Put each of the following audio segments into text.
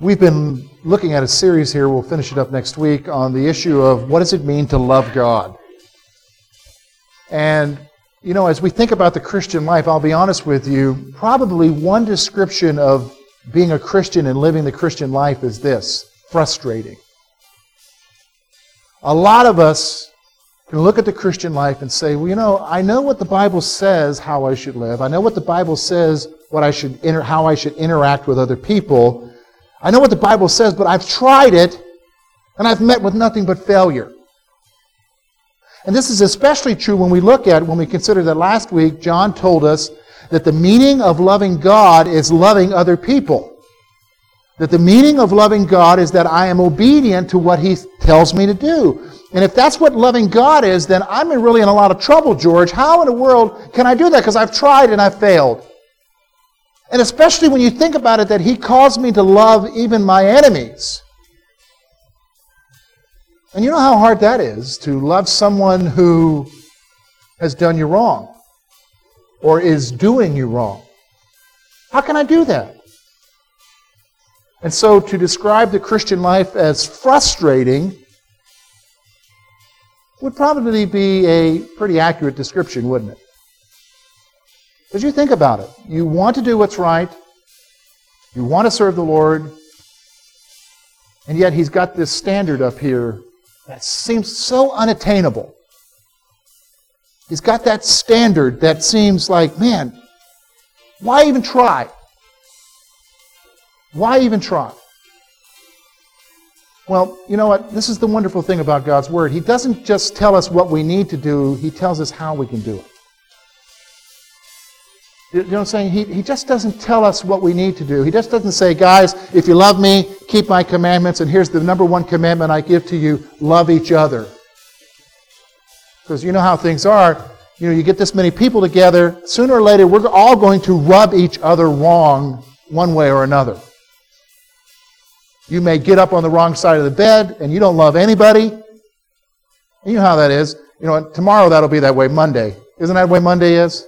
We've been looking at a series here, we'll finish it up next week, on the issue of what does it mean to love God? And, you know, as we think about the Christian life, I'll be honest with you, probably one description of being a Christian and living the Christian life is this frustrating. A lot of us can look at the Christian life and say, well, you know, I know what the Bible says how I should live. I know what the Bible says what I should inter- how I should interact with other people. I know what the Bible says, but I've tried it and I've met with nothing but failure. And this is especially true when we look at, when we consider that last week John told us that the meaning of loving God is loving other people. That the meaning of loving God is that I am obedient to what He tells me to do. And if that's what loving God is, then I'm really in a lot of trouble, George. How in the world can I do that? Because I've tried and I've failed. And especially when you think about it, that He calls me to love even my enemies. And you know how hard that is to love someone who has done you wrong or is doing you wrong. How can I do that? And so to describe the Christian life as frustrating would probably be a pretty accurate description, wouldn't it? Because you think about it. You want to do what's right, you want to serve the Lord, and yet He's got this standard up here that seems so unattainable. He's got that standard that seems like, man, why even try? Why even try? Well, you know what? This is the wonderful thing about God's Word. He doesn't just tell us what we need to do, He tells us how we can do it. You know what I'm saying? He, he just doesn't tell us what we need to do. He just doesn't say, guys, if you love me, keep my commandments, and here's the number one commandment I give to you love each other. Because you know how things are. You know, you get this many people together, sooner or later, we're all going to rub each other wrong one way or another. You may get up on the wrong side of the bed and you don't love anybody. You know how that is. You know, tomorrow that'll be that way Monday. Isn't that the way Monday is?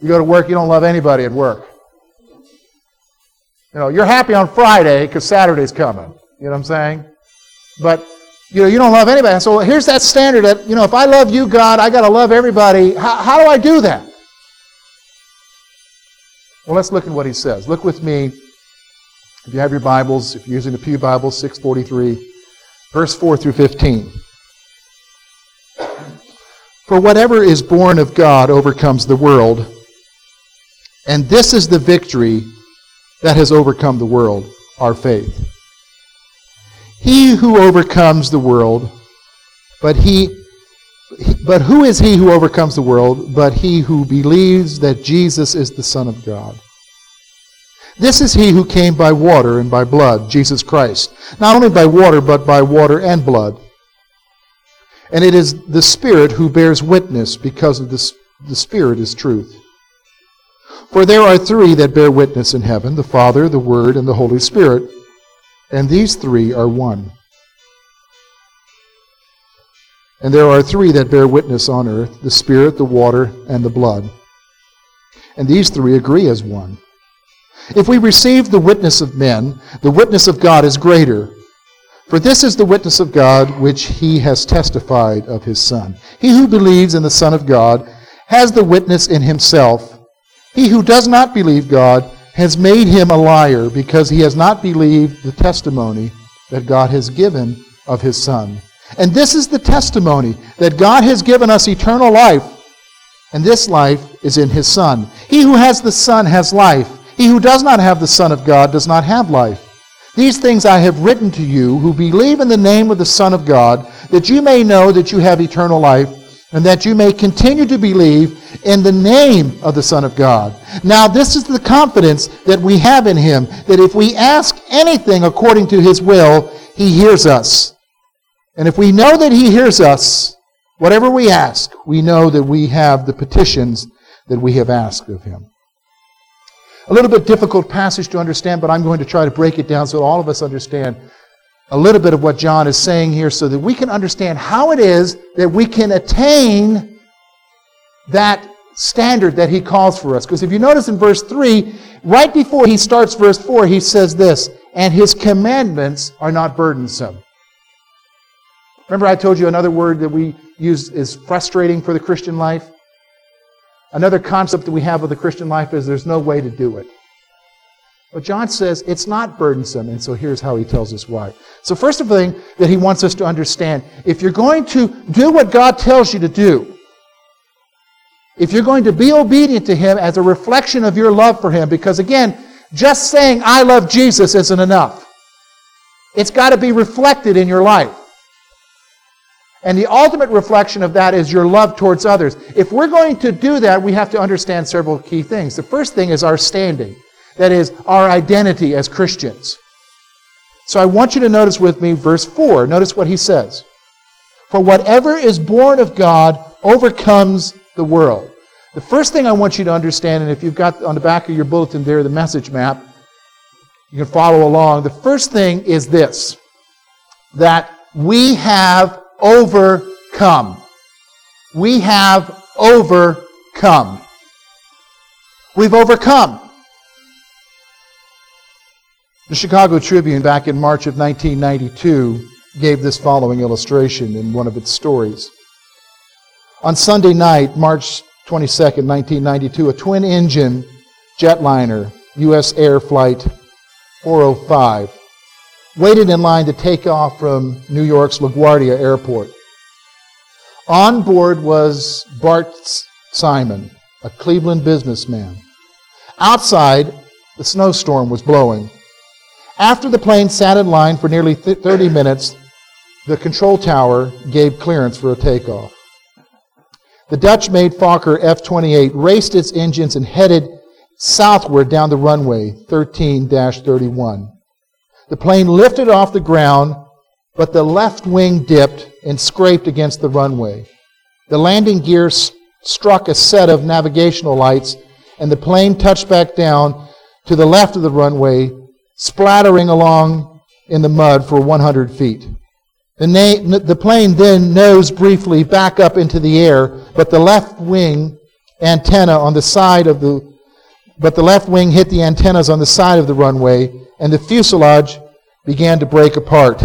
You go to work, you don't love anybody at work. You know, you're happy on Friday because Saturday's coming. You know what I'm saying? But you know, you don't love anybody. So here's that standard that, you know, if I love you, God, I got to love everybody. How, how do I do that? Well, let's look at what he says. Look with me, if you have your Bibles, if you're using the Pew Bible, 643, verse 4 through 15. For whatever is born of God overcomes the world. And this is the victory that has overcome the world, our faith. He who overcomes the world, but he but who is he who overcomes the world but he who believes that Jesus is the Son of God? This is he who came by water and by blood, Jesus Christ. Not only by water, but by water and blood. And it is the Spirit who bears witness because of this, the Spirit is truth. For there are three that bear witness in heaven the Father, the Word, and the Holy Spirit, and these three are one. And there are three that bear witness on earth the Spirit, the water, and the blood. And these three agree as one. If we receive the witness of men, the witness of God is greater. For this is the witness of God which he has testified of his Son. He who believes in the Son of God has the witness in himself. He who does not believe God has made him a liar because he has not believed the testimony that God has given of his Son. And this is the testimony that God has given us eternal life, and this life is in his Son. He who has the Son has life. He who does not have the Son of God does not have life. These things I have written to you who believe in the name of the Son of God, that you may know that you have eternal life and that you may continue to believe in the name of the Son of God. Now, this is the confidence that we have in Him, that if we ask anything according to His will, He hears us. And if we know that He hears us, whatever we ask, we know that we have the petitions that we have asked of Him. A little bit difficult passage to understand, but I'm going to try to break it down so all of us understand a little bit of what John is saying here so that we can understand how it is that we can attain that standard that he calls for us. Because if you notice in verse 3, right before he starts verse 4, he says this and his commandments are not burdensome. Remember, I told you another word that we use is frustrating for the Christian life? Another concept that we have of the Christian life is there's no way to do it. But John says it's not burdensome, and so here's how he tells us why. So, first of all, that he wants us to understand if you're going to do what God tells you to do, if you're going to be obedient to him as a reflection of your love for him, because again, just saying I love Jesus isn't enough. It's got to be reflected in your life. And the ultimate reflection of that is your love towards others. If we're going to do that, we have to understand several key things. The first thing is our standing. That is, our identity as Christians. So I want you to notice with me verse 4. Notice what he says. For whatever is born of God overcomes the world. The first thing I want you to understand, and if you've got on the back of your bulletin there the message map, you can follow along. The first thing is this that we have overcome. We have overcome. We've overcome. The Chicago Tribune, back in March of 1992, gave this following illustration in one of its stories. On Sunday night, March 22, 1992, a twin engine jetliner, U.S. Air Flight 405, waited in line to take off from New York's LaGuardia Airport. On board was Bart Simon, a Cleveland businessman. Outside, the snowstorm was blowing. After the plane sat in line for nearly 30 minutes, the control tower gave clearance for a takeoff. The Dutch made Fokker F 28 raced its engines and headed southward down the runway 13 31. The plane lifted off the ground, but the left wing dipped and scraped against the runway. The landing gear s- struck a set of navigational lights, and the plane touched back down to the left of the runway, splattering along in the mud for 100 feet. The, na- the plane then nosed briefly back up into the air, but the left wing antenna on the side of the but the left wing hit the antennas on the side of the runway and the fuselage began to break apart.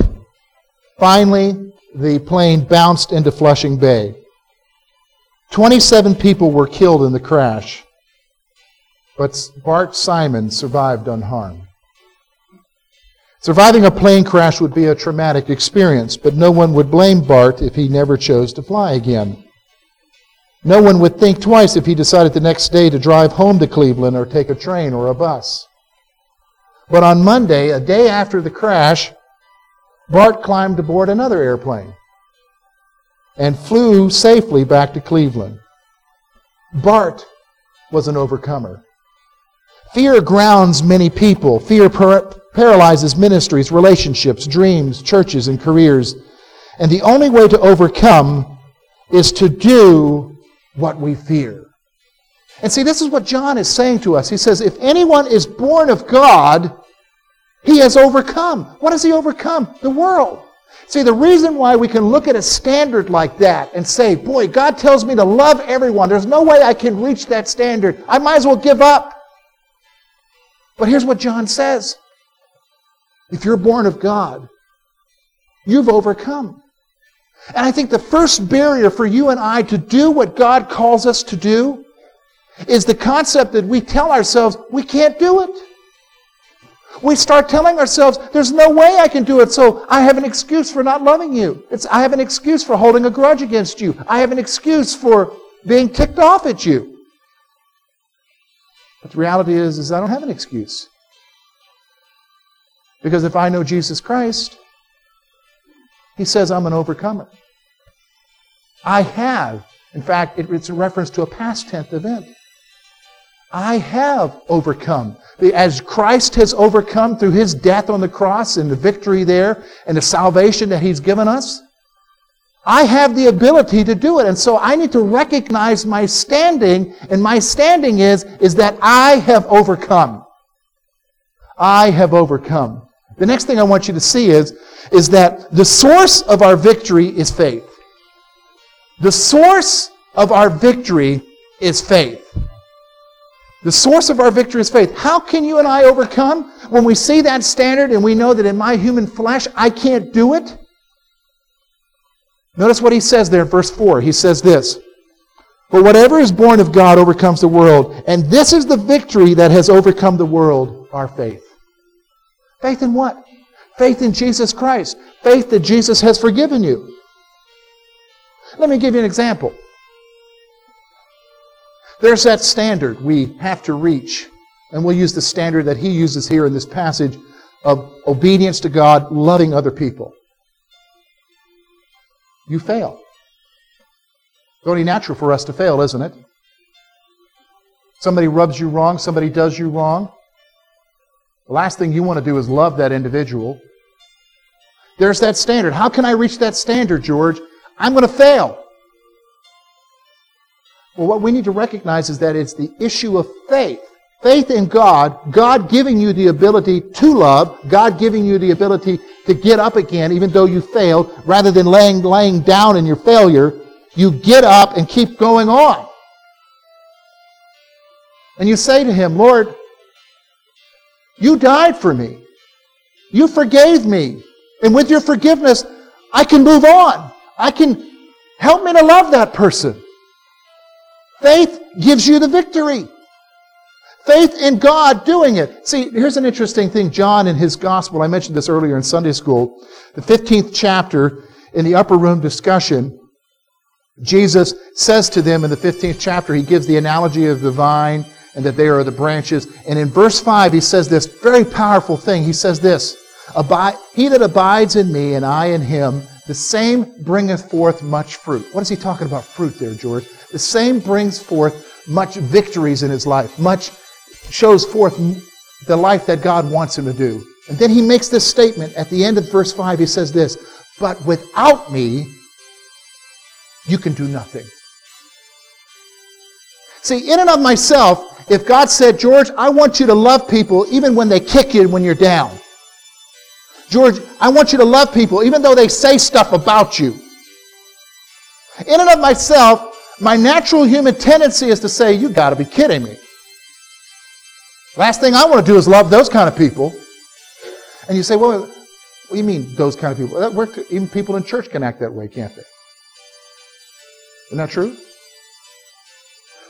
Finally, the plane bounced into Flushing Bay. 27 people were killed in the crash, but Bart Simon survived unharmed. Surviving a plane crash would be a traumatic experience, but no one would blame Bart if he never chose to fly again. No one would think twice if he decided the next day to drive home to Cleveland or take a train or a bus. But on Monday, a day after the crash, Bart climbed aboard another airplane and flew safely back to Cleveland. Bart was an overcomer. Fear grounds many people. Fear par- paralyzes ministries, relationships, dreams, churches, and careers. And the only way to overcome is to do what we fear. And see, this is what John is saying to us. He says, if anyone is born of God, he has overcome. What has he overcome? The world. See, the reason why we can look at a standard like that and say, boy, God tells me to love everyone. There's no way I can reach that standard. I might as well give up. But here's what John says if you're born of God, you've overcome. And I think the first barrier for you and I to do what God calls us to do is the concept that we tell ourselves we can't do it. We start telling ourselves, there's no way I can do it, so I have an excuse for not loving you. It's, I have an excuse for holding a grudge against you. I have an excuse for being ticked off at you. But the reality is, is I don't have an excuse. Because if I know Jesus Christ, he says I'm an overcomer. I have. In fact, it's a reference to a past tense event. I have overcome. As Christ has overcome through his death on the cross and the victory there and the salvation that he's given us, I have the ability to do it. And so I need to recognize my standing, and my standing is, is that I have overcome. I have overcome. The next thing I want you to see is, is that the source of our victory is faith. The source of our victory is faith. The source of our victory is faith. How can you and I overcome when we see that standard and we know that in my human flesh I can't do it? Notice what he says there in verse 4. He says this For whatever is born of God overcomes the world, and this is the victory that has overcome the world, our faith. Faith in what? Faith in Jesus Christ. Faith that Jesus has forgiven you. Let me give you an example. There's that standard we have to reach. And we'll use the standard that he uses here in this passage of obedience to God, loving other people. You fail. It's only natural for us to fail, isn't it? Somebody rubs you wrong, somebody does you wrong. The last thing you want to do is love that individual. There's that standard. How can I reach that standard, George? I'm going to fail. Well, what we need to recognize is that it's the issue of faith. Faith in God, God giving you the ability to love, God giving you the ability to get up again even though you failed, rather than laying, laying down in your failure, you get up and keep going on. And you say to Him, Lord, you died for me. You forgave me. And with your forgiveness, I can move on. I can help me to love that person. Faith gives you the victory. Faith in God doing it. See, here's an interesting thing. John in his gospel, I mentioned this earlier in Sunday school, the 15th chapter, in the upper room discussion, Jesus says to them in the 15th chapter, he gives the analogy of the vine and that they are the branches. And in verse 5, he says this very powerful thing. He says this He that abides in me and I in him, the same bringeth forth much fruit. What is he talking about fruit there, George? The same brings forth much victories in his life, much shows forth the life that God wants him to do. And then he makes this statement at the end of verse 5. He says this, But without me, you can do nothing. See, in and of myself, if God said, George, I want you to love people even when they kick you when you're down. George, I want you to love people even though they say stuff about you. In and of myself, my natural human tendency is to say, you got to be kidding me. Last thing I want to do is love those kind of people. And you say, well, what do you mean those kind of people? Even people in church can act that way, can't they? Isn't that true?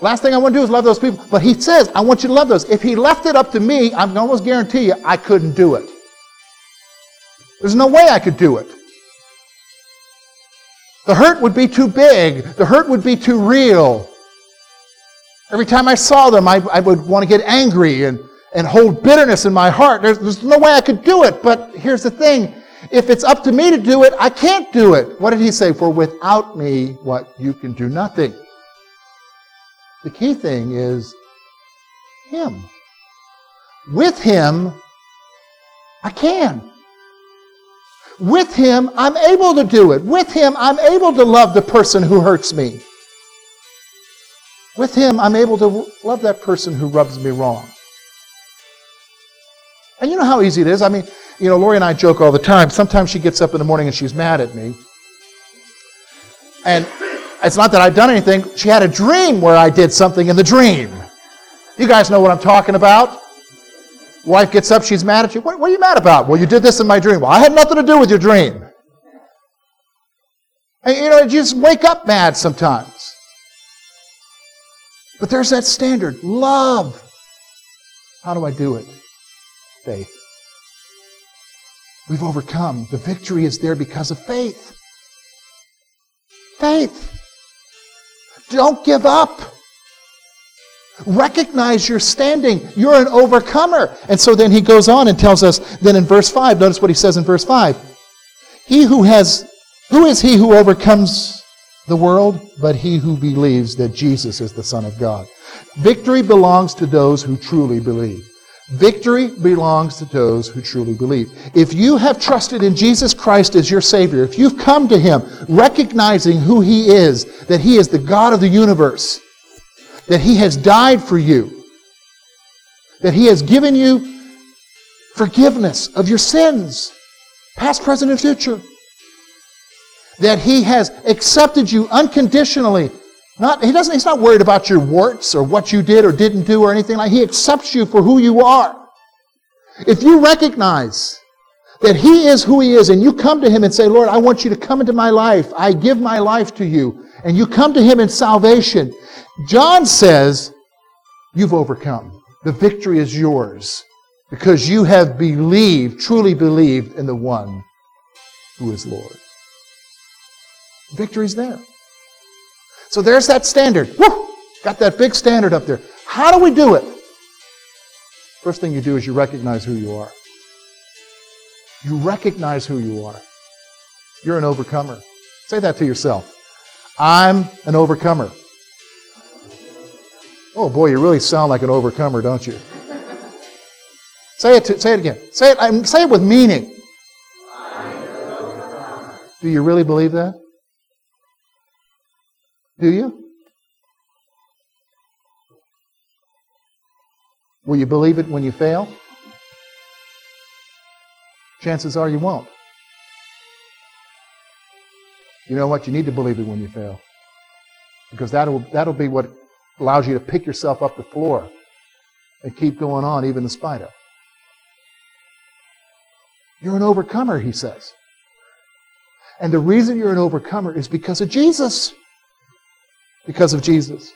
Last thing I want to do is love those people. But he says, I want you to love those. If he left it up to me, I can almost guarantee you I couldn't do it. There's no way I could do it. The hurt would be too big. The hurt would be too real. Every time I saw them, I, I would want to get angry and, and hold bitterness in my heart. There's, there's no way I could do it. But here's the thing. If it's up to me to do it, I can't do it. What did he say? For without me, what? You can do nothing. The key thing is him. With him, I can. With him, I'm able to do it. With him, I'm able to love the person who hurts me. With him, I'm able to love that person who rubs me wrong. And you know how easy it is? I mean, you know, Lori and I joke all the time. Sometimes she gets up in the morning and she's mad at me. And it's not that I've done anything. She had a dream where I did something in the dream. You guys know what I'm talking about. Wife gets up, she's mad at you. What, what are you mad about? Well, you did this in my dream. Well, I had nothing to do with your dream. And you know, you just wake up mad sometimes. But there's that standard love. How do I do it? Faith. We've overcome. The victory is there because of faith. Faith. Don't give up. Recognize your standing. You're an overcomer. And so then he goes on and tells us, then in verse 5, notice what he says in verse 5. He who has, who is he who overcomes the world, but he who believes that Jesus is the Son of God. Victory belongs to those who truly believe. Victory belongs to those who truly believe. If you have trusted in Jesus Christ as your Savior, if you've come to Him recognizing who He is, that He is the God of the universe, that He has died for you, that He has given you forgiveness of your sins, past, present, and future, that He has accepted you unconditionally Not, he doesn't, he's not worried about your warts or what you did or didn't do or anything like He accepts you for who you are. If you recognize that He is who He is and you come to Him and say, Lord, I want you to come into my life. I give my life to you. And you come to Him in salvation. John says, you've overcome. The victory is yours because you have believed, truly believed in the one who is Lord. Victory's there. So there's that standard. Woo! Got that big standard up there. How do we do it? First thing you do is you recognize who you are. You recognize who you are. You're an overcomer. Say that to yourself. I'm an overcomer. Oh boy, you really sound like an overcomer, don't you? Say it. To, say it again. Say it. Um, say it with meaning. Do you really believe that? Do you? Will you believe it when you fail? Chances are you won't. You know what? You need to believe it when you fail. Because that'll, that'll be what allows you to pick yourself up the floor and keep going on even in spite of. You're an overcomer, he says. And the reason you're an overcomer is because of Jesus. Because of Jesus.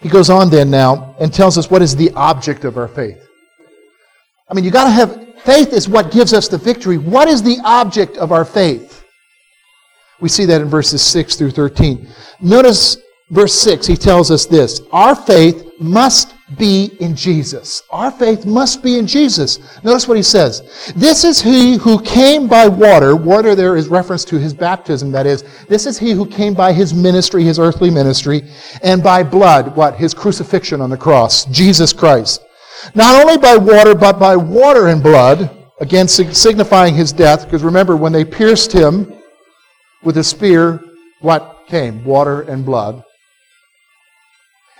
He goes on then now and tells us what is the object of our faith. I mean, you got to have faith is what gives us the victory. What is the object of our faith? We see that in verses 6 through 13. Notice verse 6, he tells us this Our faith must be in Jesus. Our faith must be in Jesus. Notice what he says. This is he who came by water. Water there is reference to his baptism, that is. This is he who came by his ministry, his earthly ministry, and by blood, what? His crucifixion on the cross. Jesus Christ. Not only by water, but by water and blood, again signifying his death, because remember, when they pierced him with a spear, what came? Water and blood.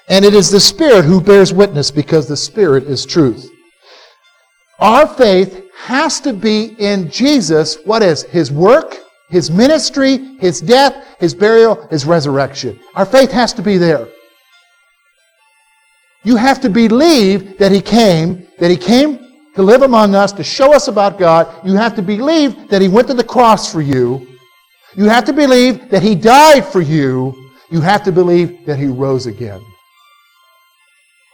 And it is the Spirit who bears witness because the Spirit is truth. Our faith has to be in Jesus. What is? His work, His ministry, His death, His burial, His resurrection. Our faith has to be there. You have to believe that He came, that He came to live among us, to show us about God. You have to believe that He went to the cross for you. You have to believe that He died for you. You have to believe that He rose again.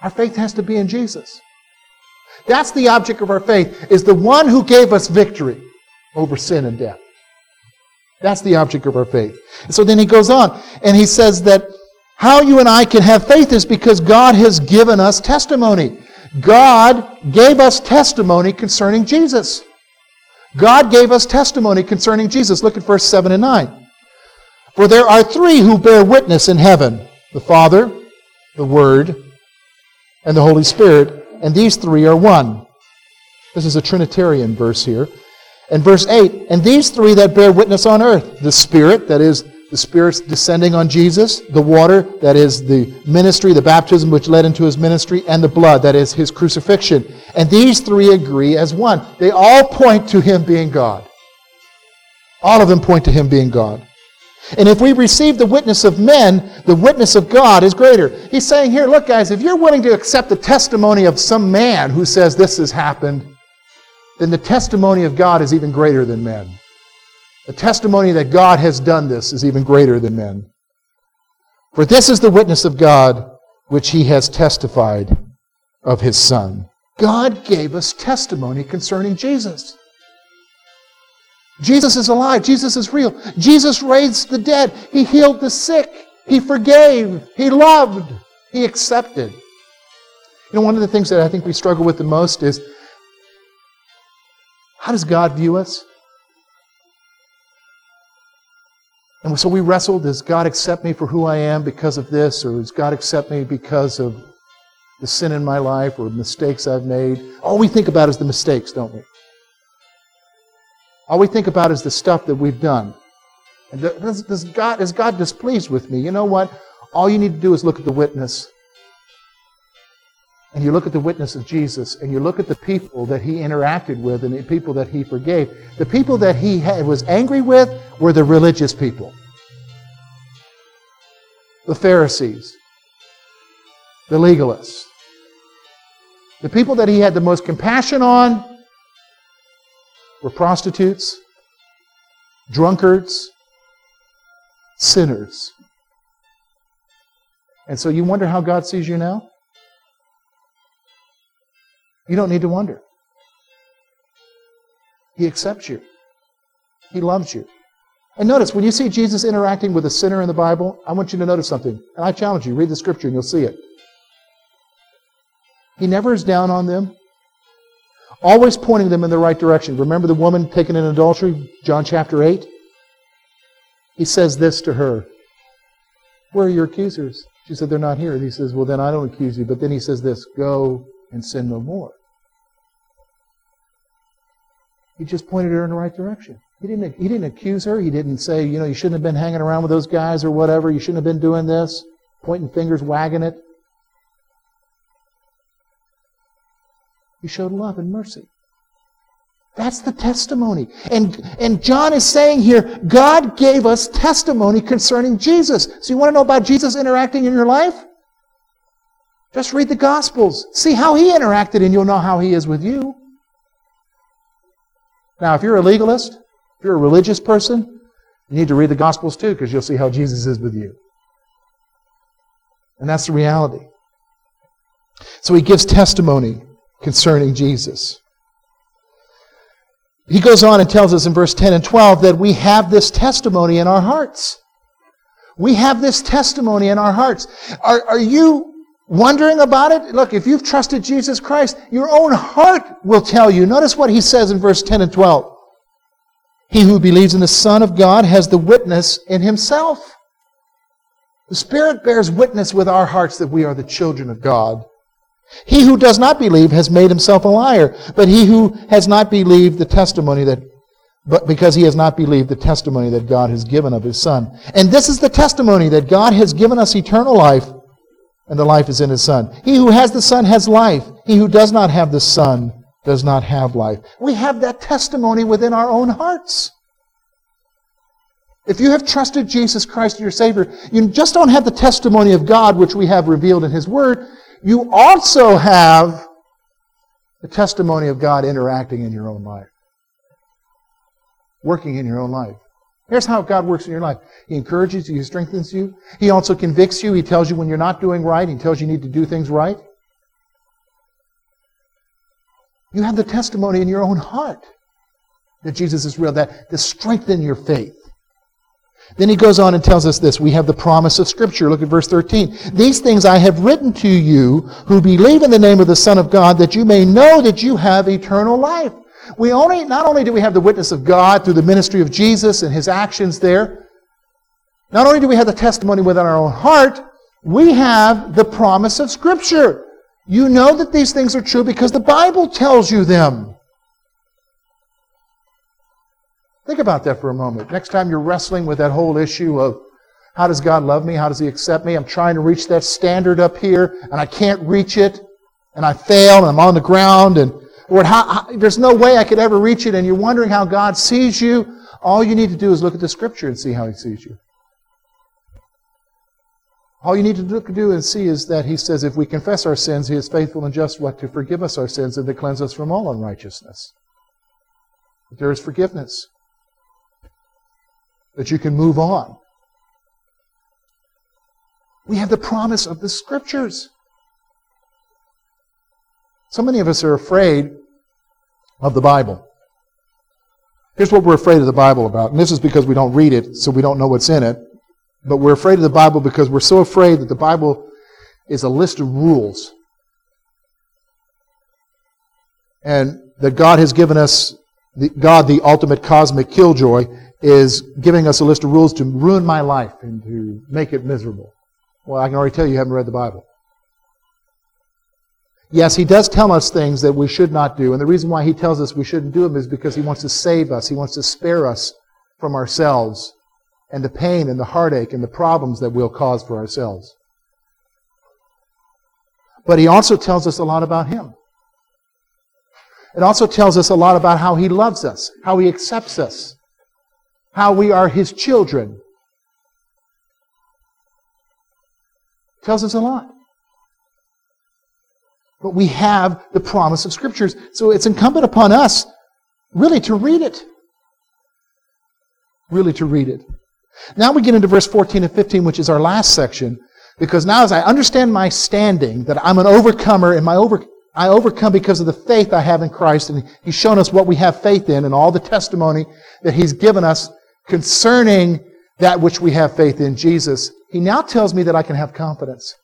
Our faith has to be in Jesus. That's the object of our faith, is the one who gave us victory over sin and death. That's the object of our faith. So then he goes on, and he says that how you and I can have faith is because God has given us testimony. God gave us testimony concerning Jesus. God gave us testimony concerning Jesus. Look at verse 7 and 9. For there are three who bear witness in heaven the Father, the Word, and the Holy Spirit, and these three are one. This is a Trinitarian verse here. And verse 8, and these three that bear witness on earth the Spirit, that is, the Spirit's descending on Jesus, the water, that is the ministry, the baptism which led into his ministry, and the blood, that is his crucifixion. And these three agree as one. They all point to him being God. All of them point to him being God. And if we receive the witness of men, the witness of God is greater. He's saying here, look, guys, if you're willing to accept the testimony of some man who says this has happened, then the testimony of God is even greater than men. The testimony that God has done this is even greater than men. For this is the witness of God which he has testified of his Son. God gave us testimony concerning Jesus. Jesus is alive. Jesus is real. Jesus raised the dead. He healed the sick. He forgave. He loved. He accepted. You know, one of the things that I think we struggle with the most is how does God view us? And so we wrestled does God accept me for who I am because of this, or does God accept me because of the sin in my life or mistakes I've made? All we think about is the mistakes, don't we? All we think about is the stuff that we've done. And does, does God, is God displeased with me? You know what? All you need to do is look at the witness. And you look at the witness of Jesus, and you look at the people that he interacted with and the people that he forgave. The people that he had, was angry with were the religious people. the Pharisees, the legalists. The people that he had the most compassion on were prostitutes, drunkards, sinners. And so you wonder how God sees you now? You don't need to wonder. He accepts you. He loves you. And notice, when you see Jesus interacting with a sinner in the Bible, I want you to notice something. And I challenge you, read the scripture and you'll see it. He never is down on them, always pointing them in the right direction. Remember the woman taken in adultery, John chapter 8? He says this to her Where are your accusers? She said, They're not here. And he says, Well, then I don't accuse you. But then he says this Go and sin no more. He just pointed her in the right direction. He didn't, he didn't accuse her. He didn't say, you know, you shouldn't have been hanging around with those guys or whatever. You shouldn't have been doing this, pointing fingers, wagging it. He showed love and mercy. That's the testimony. And, and John is saying here, God gave us testimony concerning Jesus. So you want to know about Jesus interacting in your life? Just read the Gospels. See how he interacted, and you'll know how he is with you. Now, if you're a legalist, if you're a religious person, you need to read the Gospels too, because you'll see how Jesus is with you. And that's the reality. So he gives testimony concerning Jesus. He goes on and tells us in verse 10 and 12 that we have this testimony in our hearts. We have this testimony in our hearts. Are, are you wondering about it? Look, if you've trusted Jesus Christ, your own heart will tell you. Notice what he says in verse 10 and 12. He who believes in the Son of God has the witness in himself. The Spirit bears witness with our hearts that we are the children of God. He who does not believe has made himself a liar, but he who has not believed the testimony that but because he has not believed the testimony that God has given of his Son. And this is the testimony that God has given us eternal life, and the life is in his Son. He who has the Son has life. He who does not have the Son does not have life. We have that testimony within our own hearts. If you have trusted Jesus Christ your Savior, you just don't have the testimony of God, which we have revealed in His Word. You also have the testimony of God interacting in your own life, working in your own life. Here's how God works in your life. He encourages you, He strengthens you. He also convicts you. He tells you when you're not doing right. He tells you you need to do things right. You have the testimony in your own heart that Jesus is real, that to strengthen your faith. Then he goes on and tells us this. We have the promise of Scripture. Look at verse 13. These things I have written to you who believe in the name of the Son of God, that you may know that you have eternal life. We only, not only do we have the witness of God through the ministry of Jesus and his actions there, not only do we have the testimony within our own heart, we have the promise of Scripture. You know that these things are true because the Bible tells you them. Think about that for a moment. Next time you're wrestling with that whole issue of how does God love me? How does He accept me? I'm trying to reach that standard up here and I can't reach it and I fail and I'm on the ground and Lord, how, how, there's no way I could ever reach it and you're wondering how God sees you. All you need to do is look at the Scripture and see how He sees you. All you need to do and see is that He says, if we confess our sins, He is faithful and just what to forgive us our sins and to cleanse us from all unrighteousness. There is forgiveness that you can move on. We have the promise of the scriptures. So many of us are afraid of the Bible. Here's what we're afraid of the Bible about, and this is because we don't read it, so we don't know what's in it. But we're afraid of the Bible because we're so afraid that the Bible is a list of rules. And that God has given us, the, God, the ultimate cosmic killjoy, is giving us a list of rules to ruin my life and to make it miserable. Well, I can already tell you, you haven't read the Bible. Yes, he does tell us things that we should not do, and the reason why he tells us we shouldn't do them is because he wants to save us. He wants to spare us from ourselves and the pain and the heartache and the problems that we'll cause for ourselves. But he also tells us a lot about him. It also tells us a lot about how he loves us, how he accepts us, how we are his children. Tells us a lot. But we have the promise of Scriptures, so it's incumbent upon us really to read it. Really to read it. Now we get into verse 14 and 15, which is our last section, because now as I understand my standing, that I'm an overcomer, and my over, I overcome because of the faith I have in Christ, and He's shown us what we have faith in, and all the testimony that He's given us concerning that which we have faith in, Jesus. He now tells me that I can have confidence.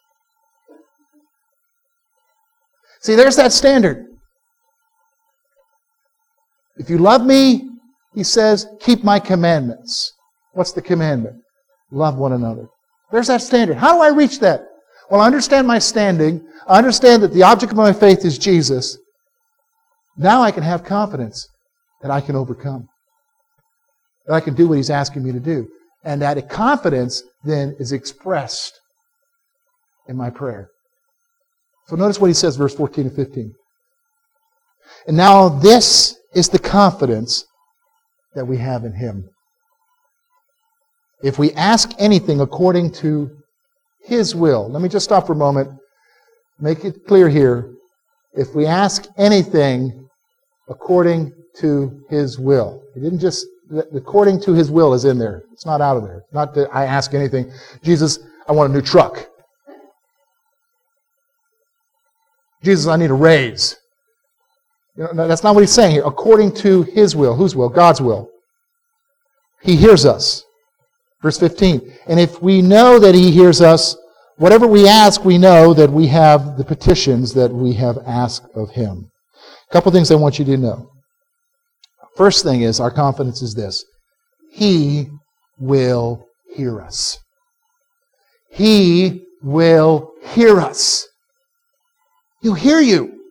See, there's that standard. If you love me, he says, keep my commandments. What's the commandment? Love one another. There's that standard. How do I reach that? Well, I understand my standing. I understand that the object of my faith is Jesus. Now I can have confidence that I can overcome. That I can do what he's asking me to do. And that confidence then is expressed in my prayer. So notice what he says, verse 14 and 15. And now this is the confidence that we have in him. If we ask anything according to his will, let me just stop for a moment, make it clear here. If we ask anything according to his will, he didn't just, according to his will is in there. It's not out of there. not that I ask anything. Jesus, I want a new truck. Jesus, I need a raise. You know, that's not what he's saying here. According to his will. Whose will? God's will. He hears us. Verse 15. And if we know that he hears us, whatever we ask, we know that we have the petitions that we have asked of him. A couple things I want you to know. First thing is, our confidence is this. He will hear us. He will hear us. He'll hear you.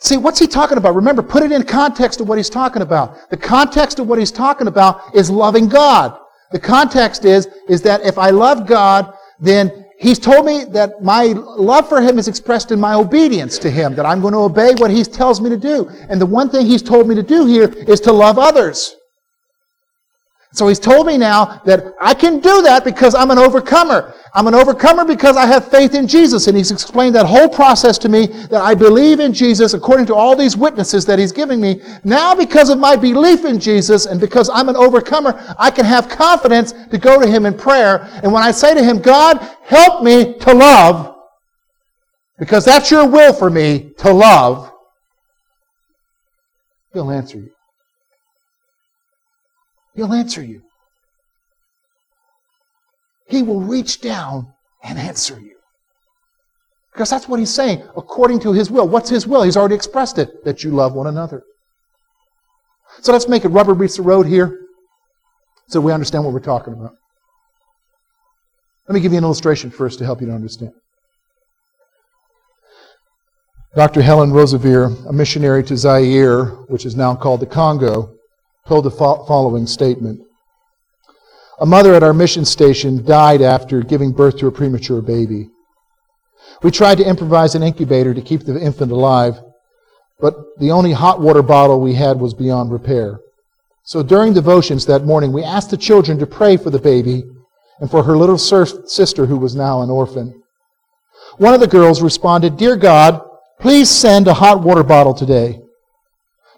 See, what's he talking about? Remember, put it in context of what he's talking about. The context of what he's talking about is loving God. The context is, is that if I love God, then he's told me that my love for him is expressed in my obedience to him, that I'm going to obey what he tells me to do. And the one thing he's told me to do here is to love others. So he's told me now that I can do that because I'm an overcomer. I'm an overcomer because I have faith in Jesus. And he's explained that whole process to me that I believe in Jesus according to all these witnesses that he's giving me. Now, because of my belief in Jesus and because I'm an overcomer, I can have confidence to go to him in prayer. And when I say to him, God, help me to love, because that's your will for me to love, he'll answer you. He'll answer you. He will reach down and answer you. Because that's what he's saying, according to his will. What's his will? He's already expressed it, that you love one another. So let's make it rubber meets the road here so we understand what we're talking about. Let me give you an illustration first to help you to understand. Dr. Helen Roseveare, a missionary to Zaire, which is now called the Congo, told the following statement A mother at our mission station died after giving birth to a premature baby. We tried to improvise an incubator to keep the infant alive, but the only hot water bottle we had was beyond repair. So during devotions that morning, we asked the children to pray for the baby and for her little sister who was now an orphan. One of the girls responded, Dear God, please send a hot water bottle today.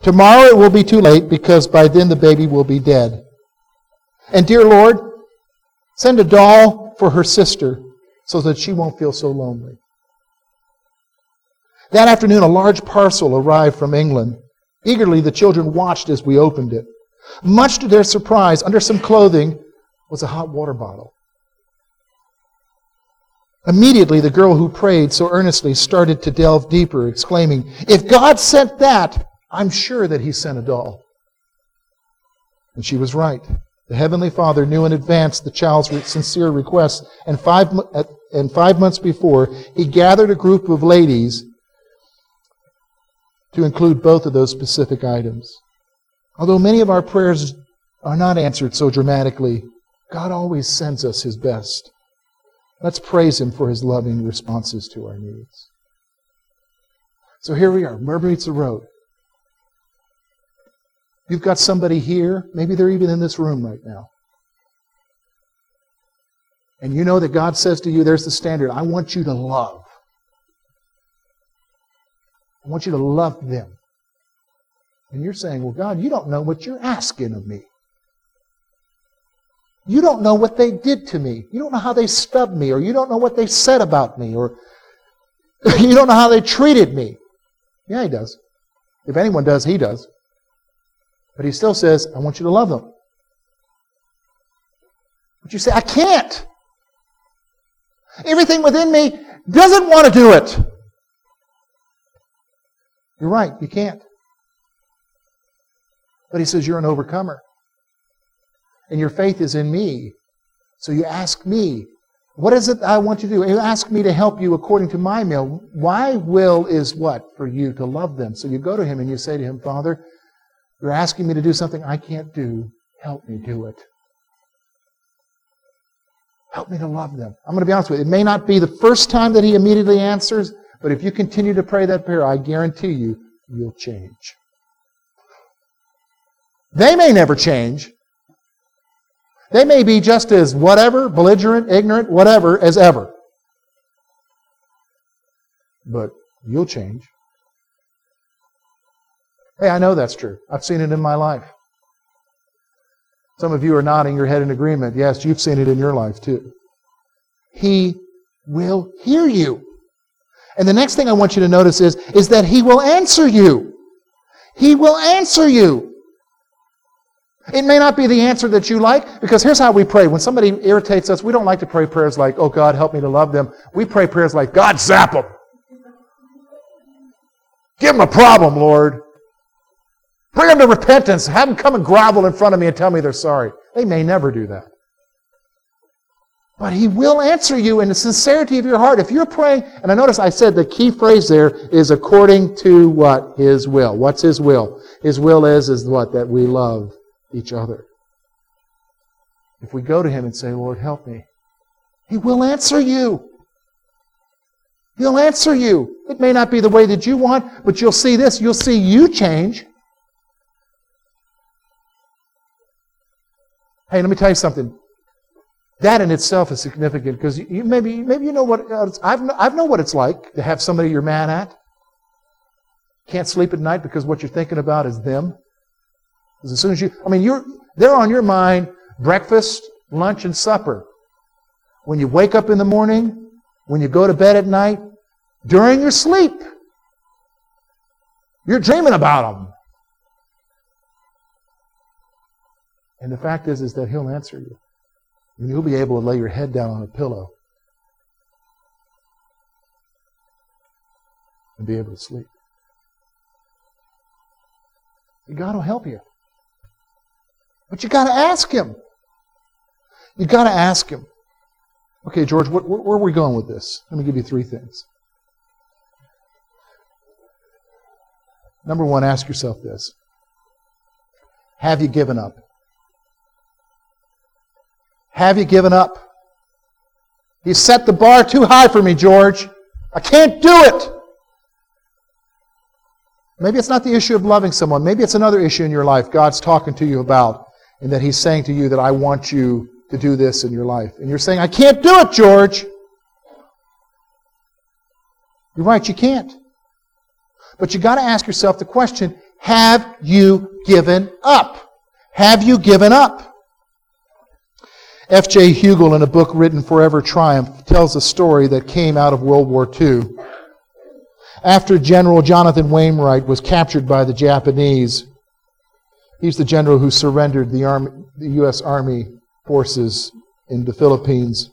Tomorrow it will be too late because by then the baby will be dead. And dear Lord, send a doll for her sister so that she won't feel so lonely. That afternoon, a large parcel arrived from England. Eagerly, the children watched as we opened it. Much to their surprise, under some clothing was a hot water bottle. Immediately, the girl who prayed so earnestly started to delve deeper, exclaiming, If God sent that, I'm sure that he sent a doll. And she was right. The Heavenly Father knew in advance the child's sincere request, and five, and five months before, he gathered a group of ladies to include both of those specific items. Although many of our prayers are not answered so dramatically, God always sends us his best. Let's praise him for his loving responses to our needs. So here we are, meets the road. You've got somebody here, maybe they're even in this room right now. and you know that God says to you, there's the standard, I want you to love. I want you to love them. And you're saying, well, God, you don't know what you're asking of me. You don't know what they did to me. You don't know how they stubbed me, or you don't know what they said about me, or you don't know how they treated me. Yeah, he does. If anyone does, he does. But he still says, I want you to love them. But you say, I can't. Everything within me doesn't want to do it. You're right, you can't. But he says, You're an overcomer. And your faith is in me. So you ask me, What is it I want you to do? You ask me to help you according to my will. My will is what? For you to love them. So you go to him and you say to him, Father, you're asking me to do something I can't do. Help me do it. Help me to love them. I'm going to be honest with you. It may not be the first time that he immediately answers, but if you continue to pray that prayer, I guarantee you, you'll change. They may never change. They may be just as whatever, belligerent, ignorant, whatever, as ever. But you'll change. Hey, I know that's true. I've seen it in my life. Some of you are nodding your head in agreement. Yes, you've seen it in your life too. He will hear you. And the next thing I want you to notice is, is that He will answer you. He will answer you. It may not be the answer that you like, because here's how we pray. When somebody irritates us, we don't like to pray prayers like, oh God, help me to love them. We pray prayers like, God, zap them. Give them a problem, Lord. Bring them to repentance. Have them come and grovel in front of me and tell me they're sorry. They may never do that. But He will answer you in the sincerity of your heart. If you're praying, and I notice I said the key phrase there is according to what? His will. What's His will? His will is, is what? That we love each other. If we go to Him and say, Lord, help me, He will answer you. He'll answer you. It may not be the way that you want, but you'll see this. You'll see you change. Hey, let me tell you something. That in itself is significant because you, maybe, maybe you know what uh, I've, I've know what it's like to have somebody you're mad at. Can't sleep at night because what you're thinking about is them. Because as soon as you, I mean, you're, they're on your mind breakfast, lunch, and supper. When you wake up in the morning, when you go to bed at night, during your sleep, you're dreaming about them. And the fact is, is that He'll answer you. And you'll be able to lay your head down on a pillow and be able to sleep. God will help you. But you got to ask Him. You got to ask Him. Okay, George, where are we going with this? Let me give you three things. Number one, ask yourself this Have you given up? Have you given up? You set the bar too high for me, George. I can't do it. Maybe it's not the issue of loving someone. Maybe it's another issue in your life God's talking to you about, and that He's saying to you that I want you to do this in your life. And you're saying, I can't do it, George. You're right, you can't. But you got to ask yourself the question have you given up? Have you given up? F.J. Huegel, in a book written Forever Triumph, tells a story that came out of World War II. After General Jonathan Wainwright was captured by the Japanese, he's the general who surrendered the, Army, the U.S. Army forces in the Philippines.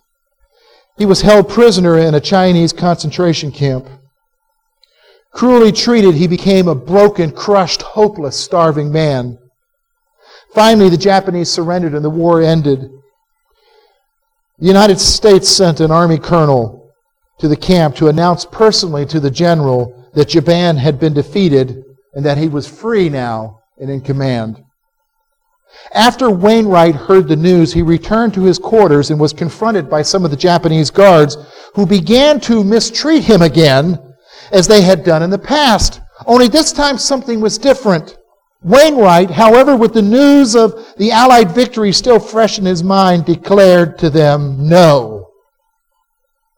He was held prisoner in a Chinese concentration camp. Cruelly treated, he became a broken, crushed, hopeless, starving man. Finally, the Japanese surrendered and the war ended. The United States sent an army colonel to the camp to announce personally to the general that Japan had been defeated and that he was free now and in command. After Wainwright heard the news, he returned to his quarters and was confronted by some of the Japanese guards who began to mistreat him again as they had done in the past. Only this time something was different. Wainwright, however, with the news of the Allied victory still fresh in his mind, declared to them, No.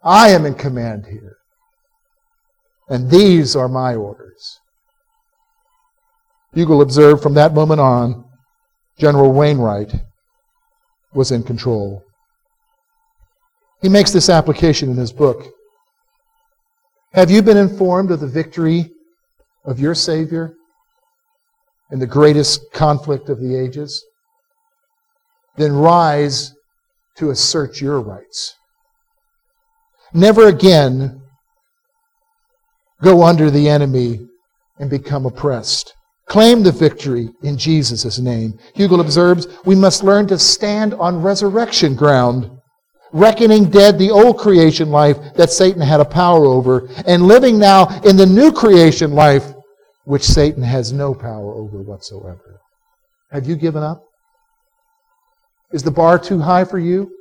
I am in command here. And these are my orders. Huegel observed from that moment on, General Wainwright was in control. He makes this application in his book. Have you been informed of the victory of your Savior in the greatest conflict of the ages? Then rise to assert your rights. Never again go under the enemy and become oppressed. Claim the victory in Jesus' name. Huegel observes, we must learn to stand on resurrection ground, reckoning dead the old creation life that Satan had a power over, and living now in the new creation life which Satan has no power over whatsoever. Have you given up? Is the bar too high for you?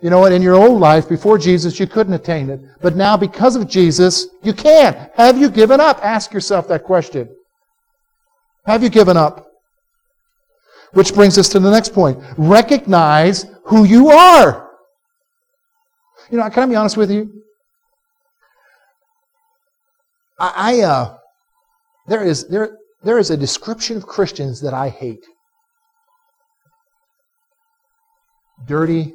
You know what? In your old life, before Jesus, you couldn't attain it. But now, because of Jesus, you can. Have you given up? Ask yourself that question. Have you given up? Which brings us to the next point. Recognize who you are. You know, can I be honest with you? I, I uh, there is there there is a description of Christians that I hate. Dirty,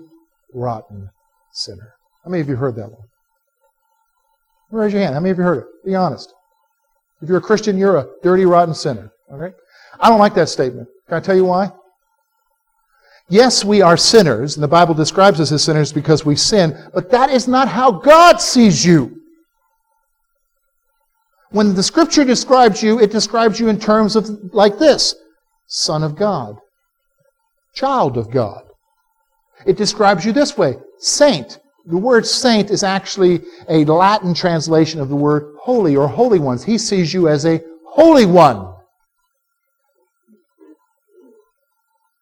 rotten sinner. How many of you heard that one? Raise your hand. How many of you heard it? Be honest. If you're a Christian, you're a dirty, rotten sinner. Okay? I don't like that statement. Can I tell you why? Yes, we are sinners, and the Bible describes us as sinners because we sin, but that is not how God sees you. When the scripture describes you, it describes you in terms of like this Son of God, child of God. It describes you this way saint. The word saint is actually a Latin translation of the word holy or holy ones. He sees you as a holy one.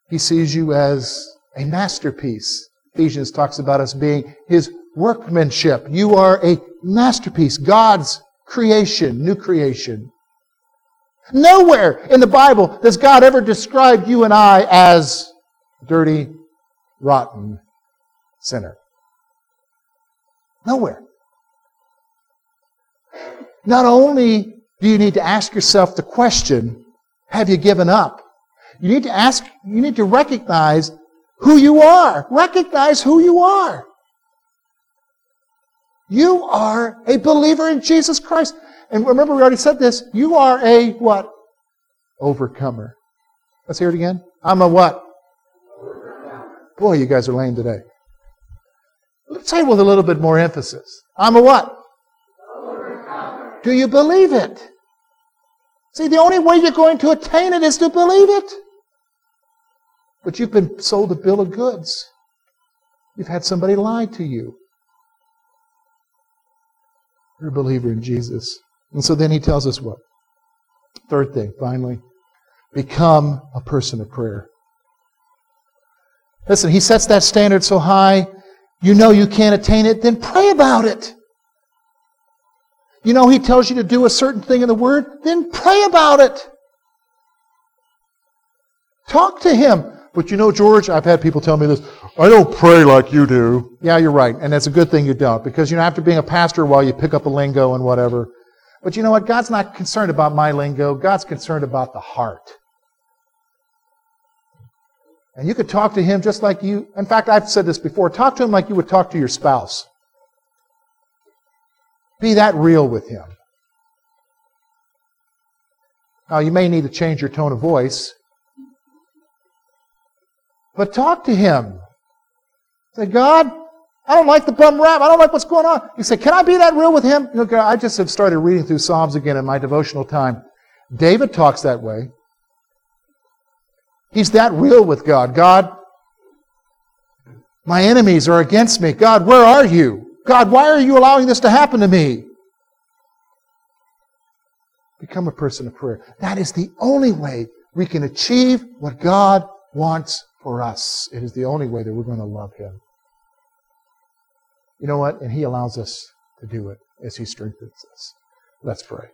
He sees you as a masterpiece. Ephesians talks about us being his workmanship. You are a masterpiece, God's creation, new creation. Nowhere in the Bible does God ever describe you and I as dirty, rotten sinner. Nowhere. Not only do you need to ask yourself the question, have you given up? You need to ask, you need to recognize who you are. Recognize who you are. You are a believer in Jesus Christ. And remember, we already said this. You are a what? Overcomer. Let's hear it again. I'm a what? Boy, you guys are lame today. Let's say it with a little bit more emphasis. I'm a what? Do you believe it? See, the only way you're going to attain it is to believe it. But you've been sold a bill of goods. You've had somebody lie to you. You're a believer in Jesus. And so then he tells us what? Third thing, finally, become a person of prayer. Listen, he sets that standard so high, you know you can't attain it, then pray about it. You know he tells you to do a certain thing in the Word, then pray about it. Talk to him. But you know, George, I've had people tell me this. I don't pray like you do. Yeah, you're right. And that's a good thing you don't. Because, you know, after being a pastor, while you pick up a lingo and whatever. But you know what? God's not concerned about my lingo. God's concerned about the heart. And you could talk to him just like you, in fact, I've said this before, talk to him like you would talk to your spouse. Be that real with him. Now, you may need to change your tone of voice, but talk to him. Say, God, I don't like the bum rap. I don't like what's going on. You say, Can I be that real with him? You know, I just have started reading through Psalms again in my devotional time. David talks that way. He's that real with God. God, my enemies are against me. God, where are you? God, why are you allowing this to happen to me? Become a person of prayer. That is the only way we can achieve what God wants for us. It is the only way that we're going to love Him. You know what? And He allows us to do it as He strengthens us. Let's pray.